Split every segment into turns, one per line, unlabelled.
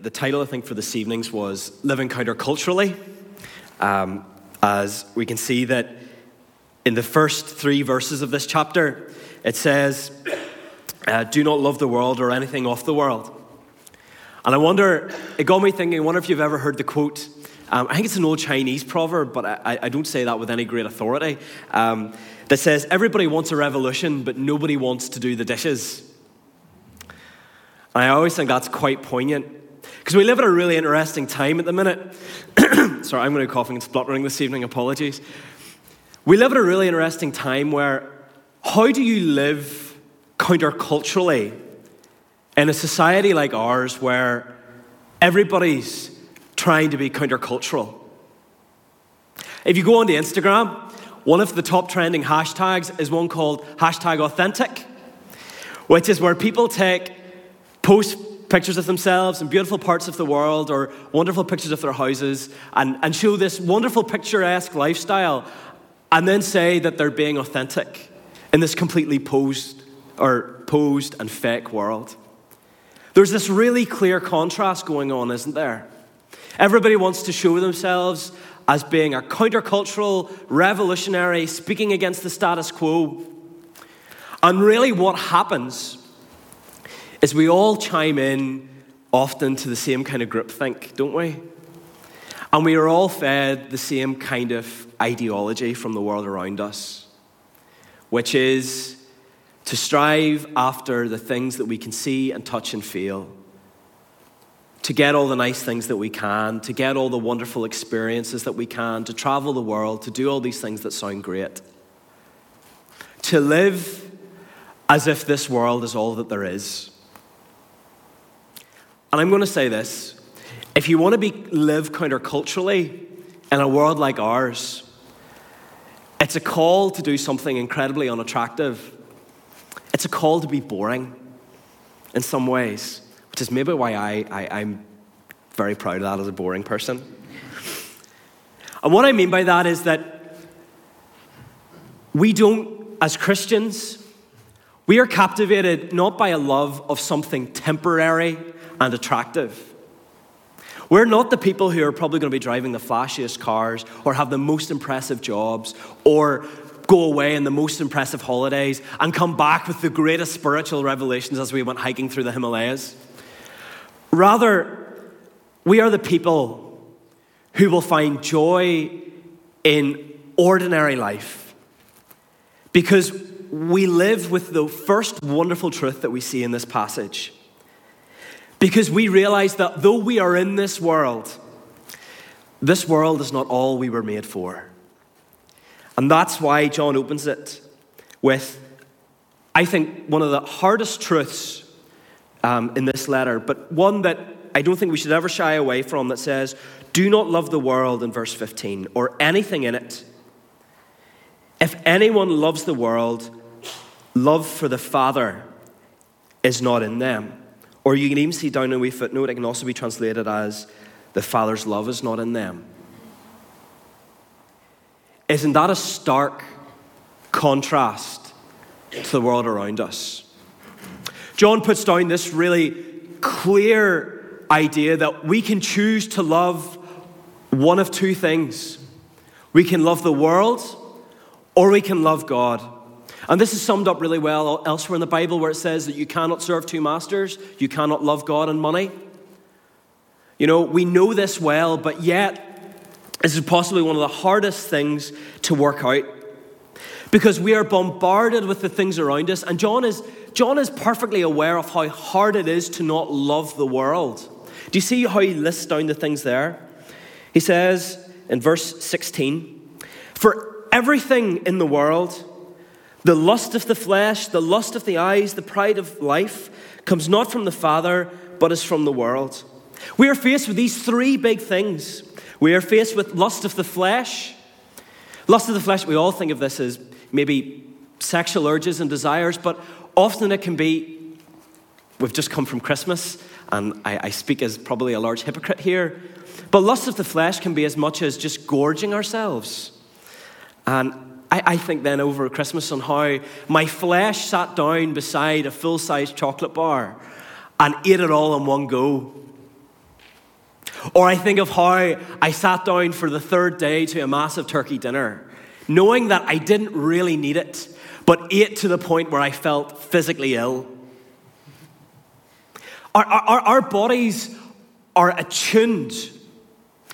the title, I think, for this evening's was Living Counterculturally. Um, as we can see that in the first three verses of this chapter, it says, uh, Do not love the world or anything of the world. And I wonder, it got me thinking, I wonder if you've ever heard the quote. Um, I think it's an old Chinese proverb, but I, I don't say that with any great authority. Um, that says, Everybody wants a revolution, but nobody wants to do the dishes. And I always think that's quite poignant because we live at a really interesting time at the minute. Sorry, I'm going to be coughing and spluttering this evening, apologies. We live at a really interesting time where how do you live counterculturally in a society like ours where everybody's trying to be countercultural? If you go onto Instagram, one of the top trending hashtags is one called hashtag authentic, which is where people take post pictures of themselves in beautiful parts of the world or wonderful pictures of their houses and, and show this wonderful picturesque lifestyle and then say that they're being authentic in this completely posed or posed and fake world. There's this really clear contrast going on, isn't there? Everybody wants to show themselves as being a countercultural, revolutionary, speaking against the status quo. And really, what happens is we all chime in often to the same kind of groupthink, don't we? And we are all fed the same kind of ideology from the world around us, which is to strive after the things that we can see and touch and feel, to get all the nice things that we can, to get all the wonderful experiences that we can, to travel the world, to do all these things that sound great, to live as if this world is all that there is. And I'm going to say this if you want to be, live counterculturally in a world like ours, it's a call to do something incredibly unattractive. It's a call to be boring in some ways, which is maybe why I, I, I'm very proud of that as a boring person. And what I mean by that is that we don't, as Christians, we are captivated not by a love of something temporary and attractive. We're not the people who are probably going to be driving the flashiest cars or have the most impressive jobs or go away in the most impressive holidays and come back with the greatest spiritual revelations as we went hiking through the Himalayas. Rather, we are the people who will find joy in ordinary life because we live with the first wonderful truth that we see in this passage because we realize that though we are in this world, this world is not all we were made for. And that's why John opens it with, I think, one of the hardest truths um, in this letter, but one that I don't think we should ever shy away from that says, Do not love the world in verse 15 or anything in it. If anyone loves the world, love for the Father is not in them. Or you can even see down in a wee footnote, it can also be translated as the Father's love is not in them. Isn't that a stark contrast to the world around us? John puts down this really clear idea that we can choose to love one of two things. We can love the world or we can love God. And this is summed up really well elsewhere in the Bible where it says that you cannot serve two masters, you cannot love God and money. You know, we know this well, but yet this is possibly one of the hardest things to work out because we are bombarded with the things around us. And John is, John is perfectly aware of how hard it is to not love the world. Do you see how he lists down the things there? He says in verse 16, For everything in the world, the lust of the flesh, the lust of the eyes, the pride of life comes not from the Father, but is from the world. We are faced with these three big things. We are faced with lust of the flesh. Lust of the flesh, we all think of this as maybe sexual urges and desires, but often it can be we've just come from Christmas, and I, I speak as probably a large hypocrite here. But lust of the flesh can be as much as just gorging ourselves. And I, I think then over Christmas on how my flesh sat down beside a full size chocolate bar and ate it all in one go. Or I think of how I sat down for the third day to a massive turkey dinner, knowing that I didn't really need it, but ate to the point where I felt physically ill. Our, our, our bodies are attuned.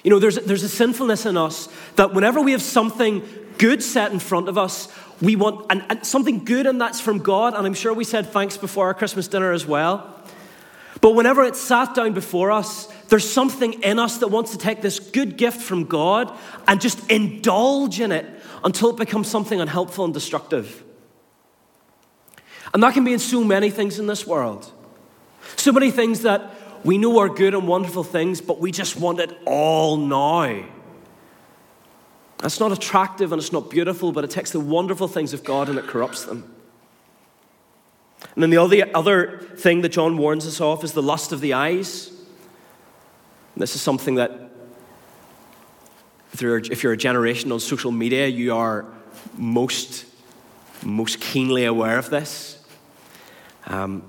You know, there's, there's a sinfulness in us that whenever we have something good set in front of us, we want and, something good, and that's from God. And I'm sure we said thanks before our Christmas dinner as well. But whenever it's sat down before us, there's something in us that wants to take this good gift from God and just indulge in it until it becomes something unhelpful and destructive. And that can be in so many things in this world. So many things that we know are good and wonderful things, but we just want it all now. That's not attractive and it's not beautiful, but it takes the wonderful things of God and it corrupts them. And then the other, other thing that John warns us of is the lust of the eyes. And this is something that, if you're, if you're a generation on social media, you are most, most keenly aware of this. Um,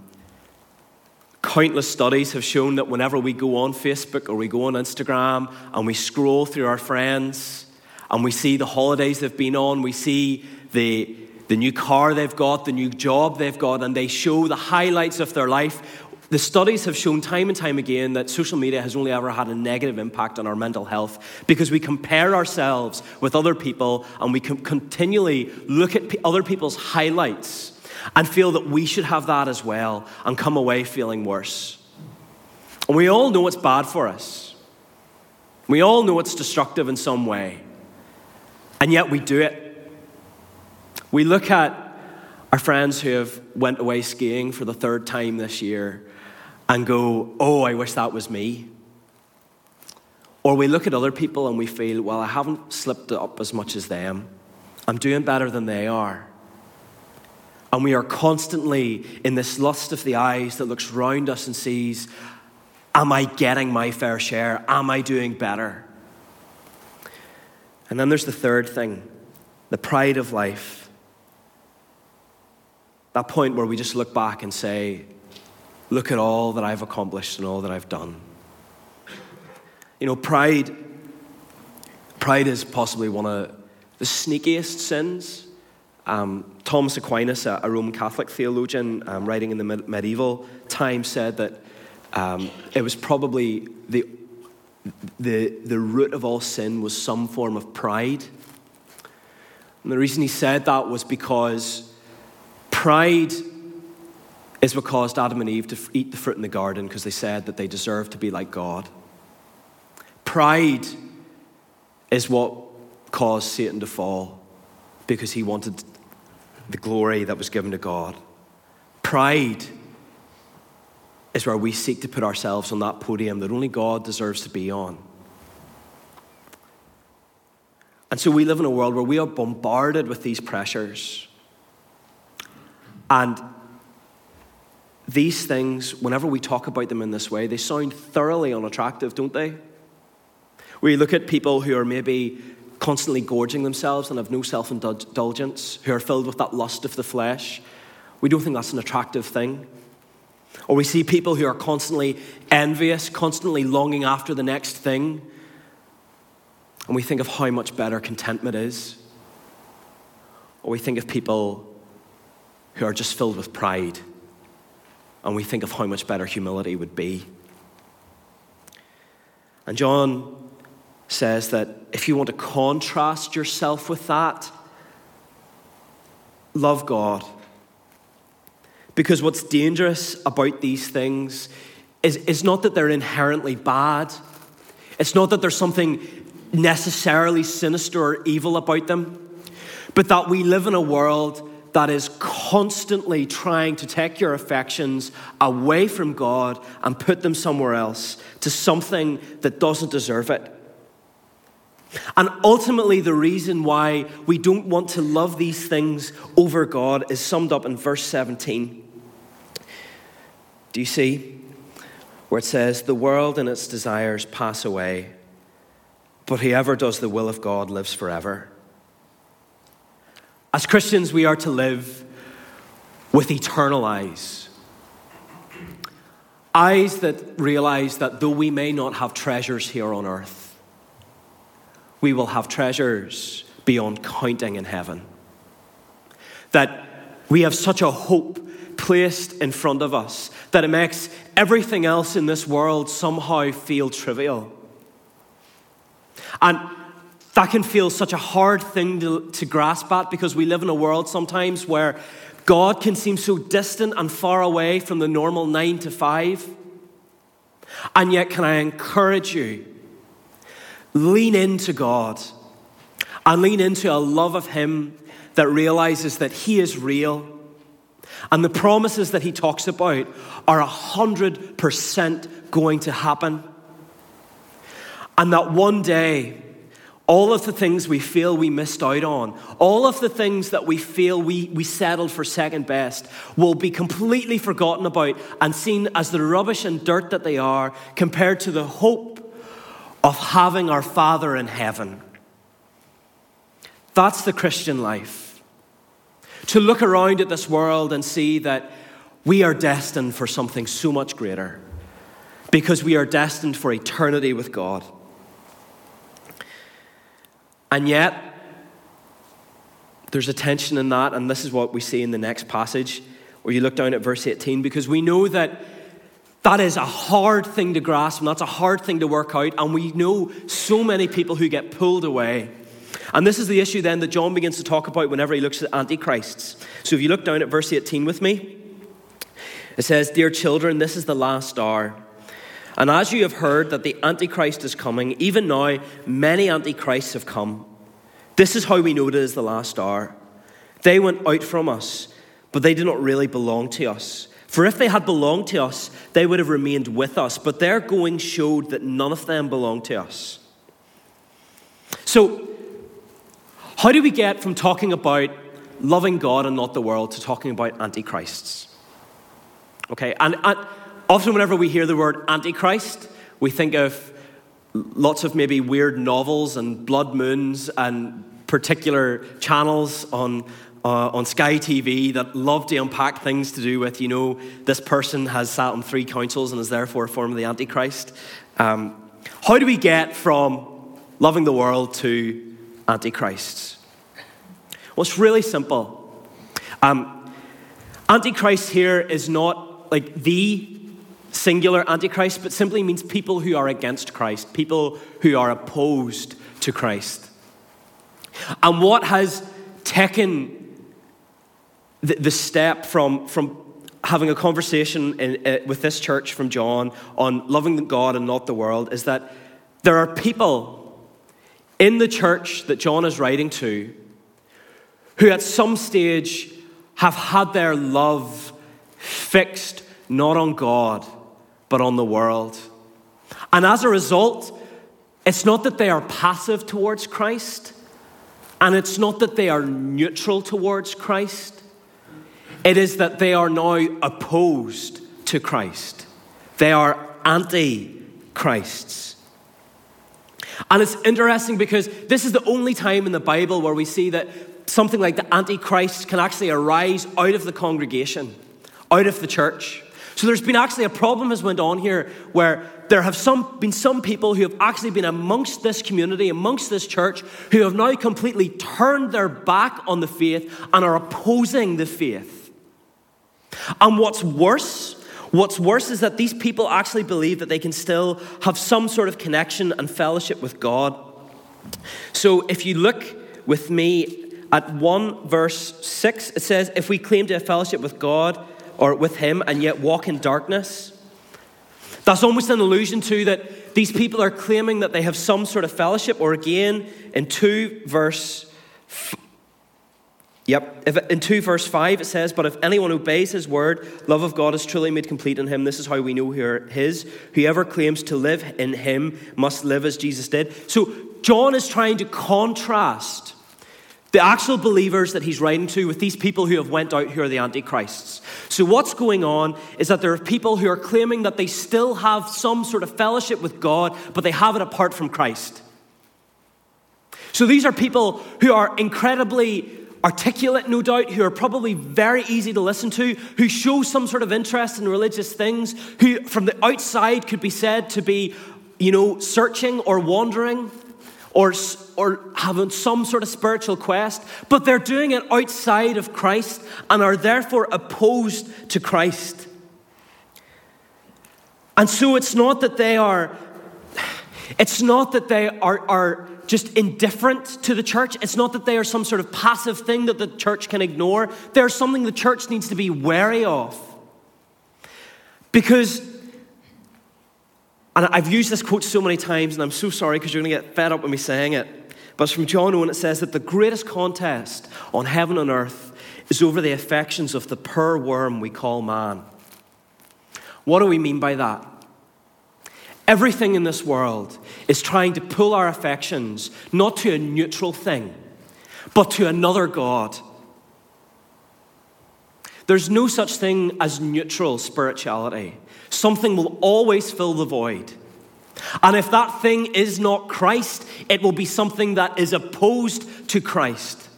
Countless studies have shown that whenever we go on Facebook or we go on Instagram and we scroll through our friends and we see the holidays they've been on, we see the, the new car they've got, the new job they've got, and they show the highlights of their life. The studies have shown time and time again that social media has only ever had a negative impact on our mental health because we compare ourselves with other people and we can continually look at other people's highlights and feel that we should have that as well and come away feeling worse. And we all know it's bad for us. We all know it's destructive in some way. And yet we do it. We look at our friends who have went away skiing for the third time this year and go, "Oh, I wish that was me." Or we look at other people and we feel, "Well, I haven't slipped up as much as them. I'm doing better than they are." And we are constantly in this lust of the eyes that looks round us and sees, Am I getting my fair share? Am I doing better? And then there's the third thing the pride of life. That point where we just look back and say, Look at all that I've accomplished and all that I've done. You know, pride, pride is possibly one of the sneakiest sins um, Thomas Aquinas, a, Roman Catholic theologian um, writing in the medieval times, said that um, it was probably the, the, the root of all sin was some form of pride. And the reason he said that was because pride is what caused Adam and Eve to eat the fruit in the garden because they said that they deserved to be like God. Pride is what caused Satan to fall because he wanted the glory that was given to God. Pride is where we seek to put ourselves on that podium that only God deserves to be on. And so we live in a world where we are bombarded with these pressures. And these things, whenever we talk about them in this way, they sound thoroughly unattractive, don't they? We look at people who are maybe constantly gorging themselves and have no self indulgence, who are filled with that lust of the flesh. We don't think that's an attractive thing. Or we see people who are constantly envious, constantly longing after the next thing. And we think of how much better contentment is. Or we think of people who are just filled with pride. And we think of how much better humility would be. And John says that if you want to contrast yourself with that, love God. Because what's dangerous about these things is, is not that they're inherently bad, it's not that there's something necessarily sinister or evil about them, but that we live in a world that is constantly trying to take your affections away from God and put them somewhere else to something that doesn't deserve it. And ultimately, the reason why we don't want to love these things over God is summed up in verse 17. Do you see? Where it says, The world and its desires pass away, but whoever does the will of God lives forever. As Christians, we are to live with eternal eyes. Eyes that realize that though we may not have treasures here on earth, we will have treasures beyond counting in heaven. That we have such a hope placed in front of us that it makes everything else in this world somehow feel trivial. And that can feel such a hard thing to, to grasp at because we live in a world sometimes where God can seem so distant and far away from the normal nine to five. And yet, can I encourage you? Lean into God and lean into a love of Him that realizes that He is real. And the promises that He talks about are 100% going to happen. And that one day, all of the things we feel we missed out on, all of the things that we feel we, we settled for second best, will be completely forgotten about and seen as the rubbish and dirt that they are compared to the hope of having our Father in heaven. That's the Christian life. To look around at this world and see that we are destined for something so much greater because we are destined for eternity with God. And yet, there's a tension in that, and this is what we see in the next passage, where you look down at verse 18, because we know that that is a hard thing to grasp, and that's a hard thing to work out, and we know so many people who get pulled away. And this is the issue then that John begins to talk about whenever he looks at antichrists. So if you look down at verse 18 with me, it says, Dear children, this is the last hour. And as you have heard that the Antichrist is coming, even now many Antichrists have come. This is how we know it is the last hour. They went out from us, but they did not really belong to us. For if they had belonged to us, they would have remained with us. But their going showed that none of them belonged to us. So, how do we get from talking about loving God and not the world to talking about antichrists? Okay, and, and Often, whenever we hear the word Antichrist, we think of lots of maybe weird novels and blood moons and particular channels on, uh, on Sky TV that love to unpack things to do with, you know, this person has sat on three councils and is therefore a form of the Antichrist. Um, how do we get from loving the world to Antichrist? Well, it's really simple. Um, Antichrist here is not like the singular antichrist, but simply means people who are against Christ, people who are opposed to Christ. And what has taken the, the step from, from having a conversation in, uh, with this church from John on loving God and not the world is that there are people in the church that John is writing to who at some stage have had their love fixed not on God but on the world. And as a result, it's not that they are passive towards Christ, and it's not that they are neutral towards Christ. It is that they are now opposed to Christ. They are anti Christs. And it's interesting because this is the only time in the Bible where we see that something like the Antichrist can actually arise out of the congregation, out of the church. So there's been actually a problem has went on here where there have some, been some people who have actually been amongst this community, amongst this church, who have now completely turned their back on the faith and are opposing the faith. And what's worse, what's worse is that these people actually believe that they can still have some sort of connection and fellowship with God. So if you look with me at 1 verse 6, it says, If we claim to have fellowship with God, or with him and yet walk in darkness. That's almost an allusion to that these people are claiming that they have some sort of fellowship, or again, in 2 verse Yep. If, in 2 verse 5 it says, But if anyone obeys his word, love of God is truly made complete in him. This is how we know who are his. Whoever claims to live in him must live as Jesus did. So John is trying to contrast the actual believers that he's writing to with these people who have went out who are the antichrists. So what's going on is that there are people who are claiming that they still have some sort of fellowship with God, but they have it apart from Christ. So these are people who are incredibly articulate, no doubt, who are probably very easy to listen to, who show some sort of interest in religious things, who from the outside could be said to be, you know, searching or wandering or, or having some sort of spiritual quest, but they're doing it outside of Christ and are therefore opposed to Christ. And so it's not that they are, it's not that they are, are just indifferent to the church. It's not that they are some sort of passive thing that the church can ignore. They're something the church needs to be wary of. Because, and I've used this quote so many times, and I'm so sorry because you're going to get fed up with me saying it. But it's from John Owen. It says that the greatest contest on heaven and earth is over the affections of the poor worm we call man. What do we mean by that? Everything in this world is trying to pull our affections not to a neutral thing, but to another God. There's no such thing as neutral spirituality. Something will always fill the void. And if that thing is not Christ, it will be something that is opposed to Christ.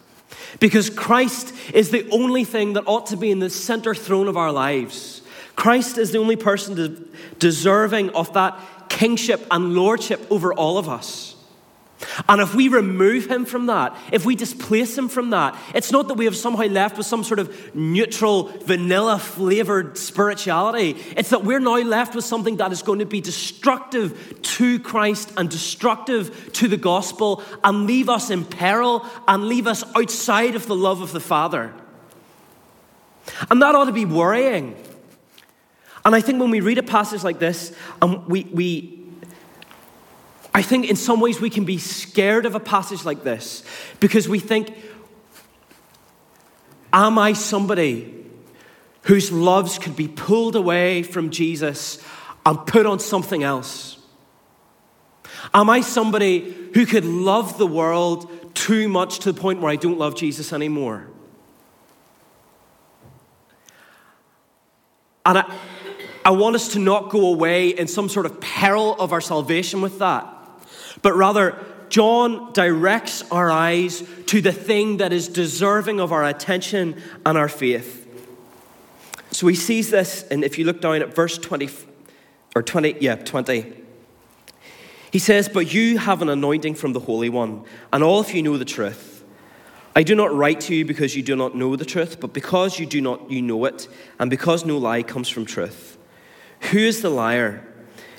Because Christ is the only thing that ought to be in the center throne of our lives. Christ is the only person deserving of that kingship and lordship over all of us. And if we remove him from that, if we displace him from that, it's not that we have somehow left with some sort of neutral, vanilla flavored spirituality. It's that we're now left with something that is going to be destructive to Christ and destructive to the gospel and leave us in peril and leave us outside of the love of the Father. And that ought to be worrying. And I think when we read a passage like this, um, we, we, I think in some ways we can be scared of a passage like this because we think, Am I somebody whose loves could be pulled away from Jesus and put on something else? Am I somebody who could love the world too much to the point where I don't love Jesus anymore? And I, I want us to not go away in some sort of peril of our salvation with that, but rather, John directs our eyes to the thing that is deserving of our attention and our faith. So he sees this, and if you look down at verse 20, or 20, yeah, 20, he says, But you have an anointing from the Holy One, and all of you know the truth. I do not write to you because you do not know the truth, but because you do not you know it, and because no lie comes from truth. Who is the liar?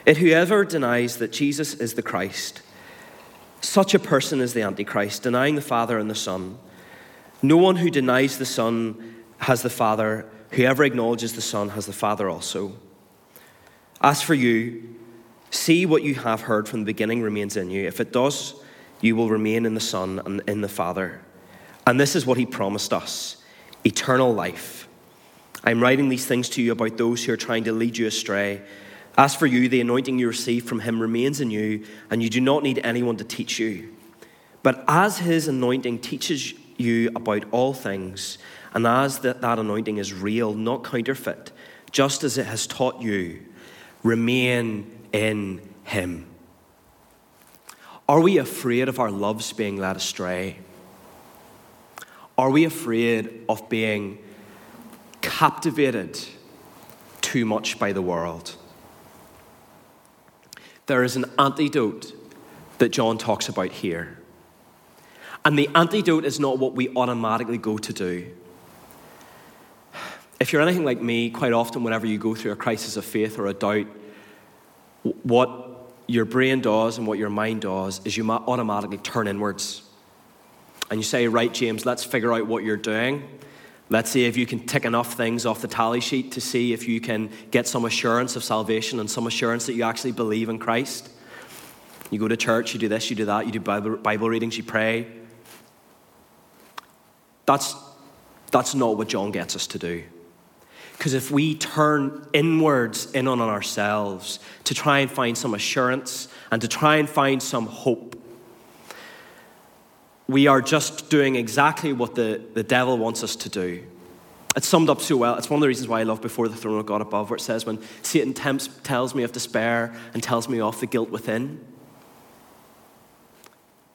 It whoever denies that Jesus is the Christ. Such a person is the Antichrist, denying the Father and the Son. No one who denies the Son has the Father. Whoever acknowledges the Son has the Father also. As for you, see what you have heard from the beginning remains in you. If it does, you will remain in the Son and in the Father. And this is what he promised us eternal life. I'm writing these things to you about those who are trying to lead you astray. As for you, the anointing you receive from him remains in you, and you do not need anyone to teach you. But as his anointing teaches you about all things, and as that, that anointing is real, not counterfeit, just as it has taught you, remain in him. Are we afraid of our loves being led astray? Are we afraid of being captivated too much by the world. There is an antidote that John talks about here. And the antidote is not what we automatically go to do. If you're anything like me, quite often, whenever you go through a crisis of faith or a doubt, what your brain does and what your mind does is you automatically turn inwards. And you say, Right, James, let's figure out what you're doing. Let's see if you can tick enough things off the tally sheet to see if you can get some assurance of salvation and some assurance that you actually believe in Christ. You go to church, you do this, you do that, you do Bible, readings, you pray. That's, that's not what John gets us to do. Because if we turn inwards in on ourselves to try and find some assurance and to try and find some hope, we are just doing exactly what the, the devil wants us to do. It's summed up so well. It's one of the reasons why I love Before the Throne of God Above, where it says, When Satan tempts, tells me of despair and tells me of the guilt within,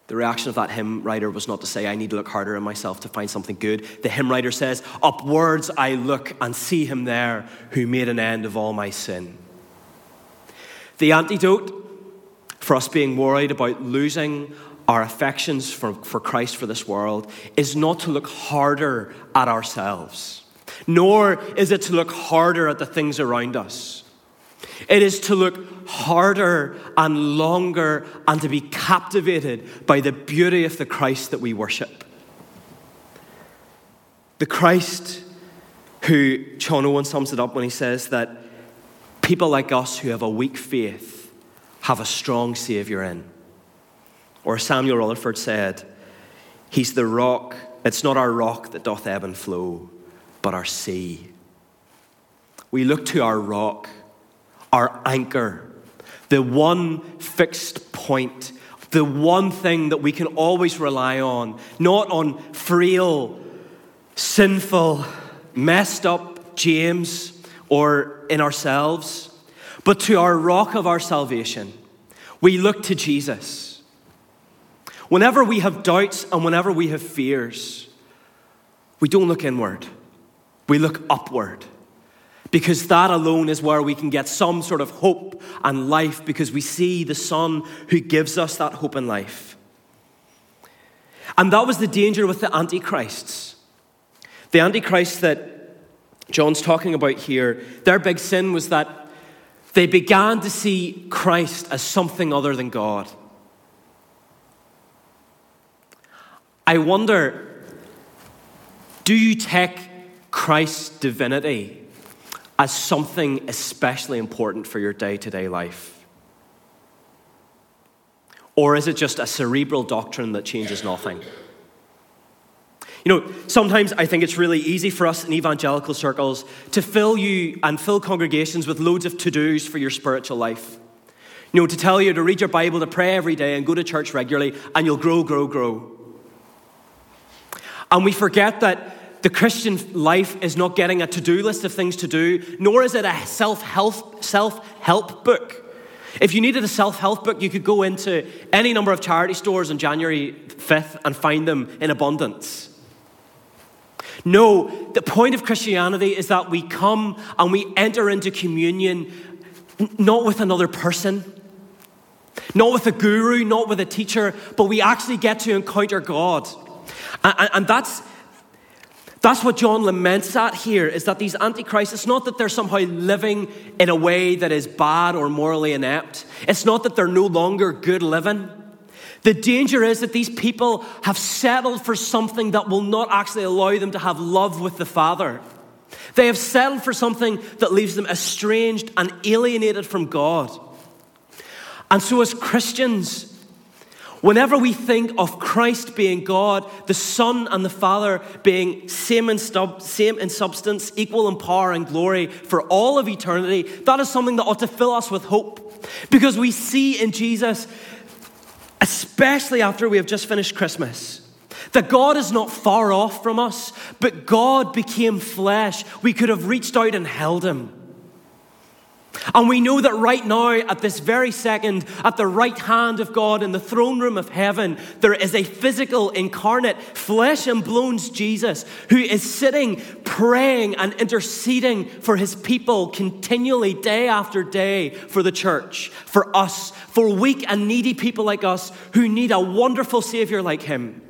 The reaction of that hymn writer was not to say, I need to look harder in myself to find something good. The hymn writer says, Upwards I look and see him there who made an end of all my sin. The antidote for us being worried about losing our affections for, for Christ for this world is not to look harder at ourselves, nor is it to look harder at the things around us. It is to look harder and longer and to be captivated by the beauty of the Christ that we worship. The Christ who, John Owen sums it up when he says that people like us who have a weak faith have a strong Savior in. Or Samuel Rutherford said, He's the rock, it's not our rock that doth ebb and flow, but our sea. We look to our rock, our anchor, the one fixed point, the one thing that we can always rely on, not on frail, sinful, messed up James or in ourselves, but to our rock of our salvation. We look to Jesus. Whenever we have doubts and whenever we have fears, we don't look inward, we look upward because that alone is where we can get some sort of hope and life because we see the Son who gives us that hope and life. And that was the danger with the Antichrists. The Antichrist that John's talking about here, their big sin was that they began to see Christ as something other than God. I wonder do you take Christ's divinity as something especially important for your day to day life? Or is it just a cerebral doctrine that changes nothing? You know, sometimes I think it's really easy for us in evangelical circles to fill you and fill congregations with loads of to dos for your spiritual life. You know, to tell you to read your Bible, to pray every day, and go to church regularly, and you'll grow, grow, grow. And we forget that the Christian life is not getting a to do list of things to do, nor is it a self help book. If you needed a self help book, you could go into any number of charity stores on January 5th and find them in abundance. No, the point of Christianity is that we come and we enter into communion not with another person, not with a guru, not with a teacher, but we actually get to encounter God. And, and that's that's what John laments at here is that these antichrists, it's not that they're somehow living in a way that is bad or morally inept. It's not that they're no longer good living. The danger is that these people have settled for something that will not actually allow them to have love with the Father. They have settled for something that leaves them estranged and alienated from God. And so, as Christians, Whenever we think of Christ being God, the Son and the Father being same in, same in substance, equal in power and glory for all of eternity, that is something that ought to fill us with hope. Because we see in Jesus, especially after we have just finished Christmas, that God is not far off from us, but God became flesh. We could have reached out and held him. And we know that right now, at this very second, at the right hand of God in the throne room of heaven, there is a physical, incarnate, flesh and bones Jesus who is sitting, praying, and interceding for his people continually, day after day, for the church, for us, for weak and needy people like us who need a wonderful Savior like him.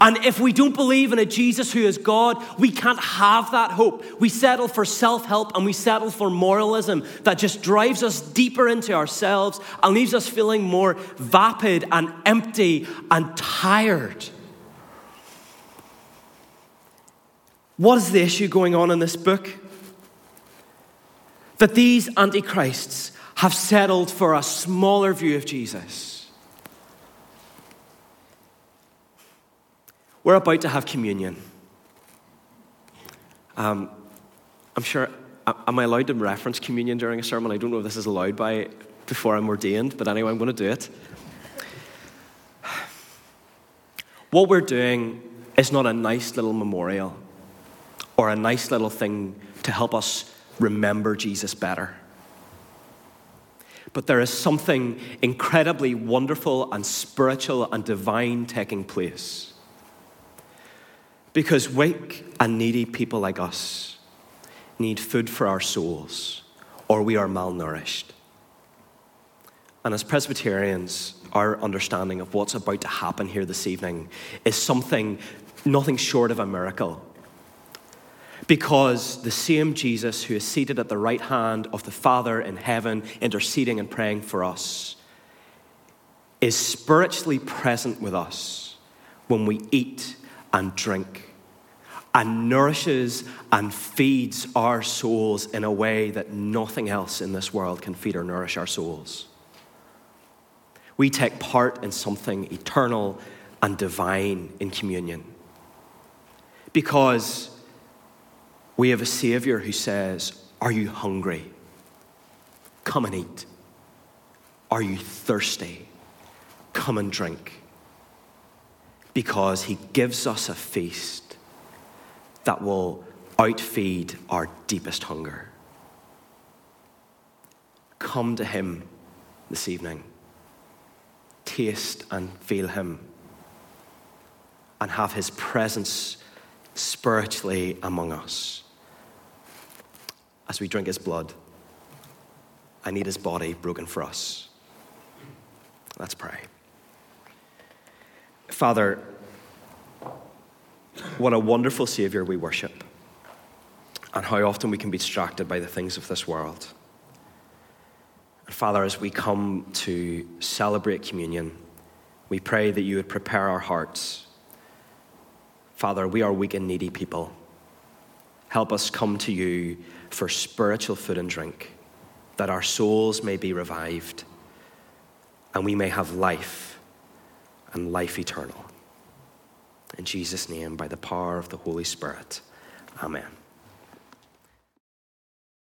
And if we don't believe in a Jesus who is God, we can't have that hope. We settle for self help and we settle for moralism that just drives us deeper into ourselves and leaves us feeling more vapid and empty and tired. What is the issue going on in this book? That these antichrists have settled for a smaller view of Jesus We're about to have communion. Um, I'm sure, am I allowed to reference communion during a sermon? I don't know if this is allowed by before I'm ordained, but anyway, I'm going to do it. What we're doing is not a nice little memorial or a nice little thing to help us remember Jesus better. But there is something incredibly wonderful and spiritual and divine taking place. Because weak and needy people like us need food for our souls, or we are malnourished. And as Presbyterians, our understanding of what's about to happen here this evening is something nothing short of a miracle. Because the same Jesus who is seated at the right hand of the Father in heaven, interceding and praying for us, is spiritually present with us when we eat and drink and nourishes and feeds our souls in a way that nothing else in this world can feed or nourish our souls. We take part in something eternal and divine in communion because we have a Savior who says, Are you hungry? Come and eat. Are you thirsty? Come and drink. Because He gives us a feast that will outfeed our deepest hunger. Come to Him this evening. Taste and feel Him. And have His presence spiritually among us. As we drink His blood, I need His body broken for us. Let's pray. Father, what a wonderful Savior we worship, and how often we can be distracted by the things of this world. And Father, as we come to celebrate communion, we pray that you would prepare our hearts. Father, we are weak and needy people. Help us come to you for spiritual food and drink, that our souls may be revived and we may have life and life eternal. In Jesus' name, by the power of the Holy Spirit. Amen.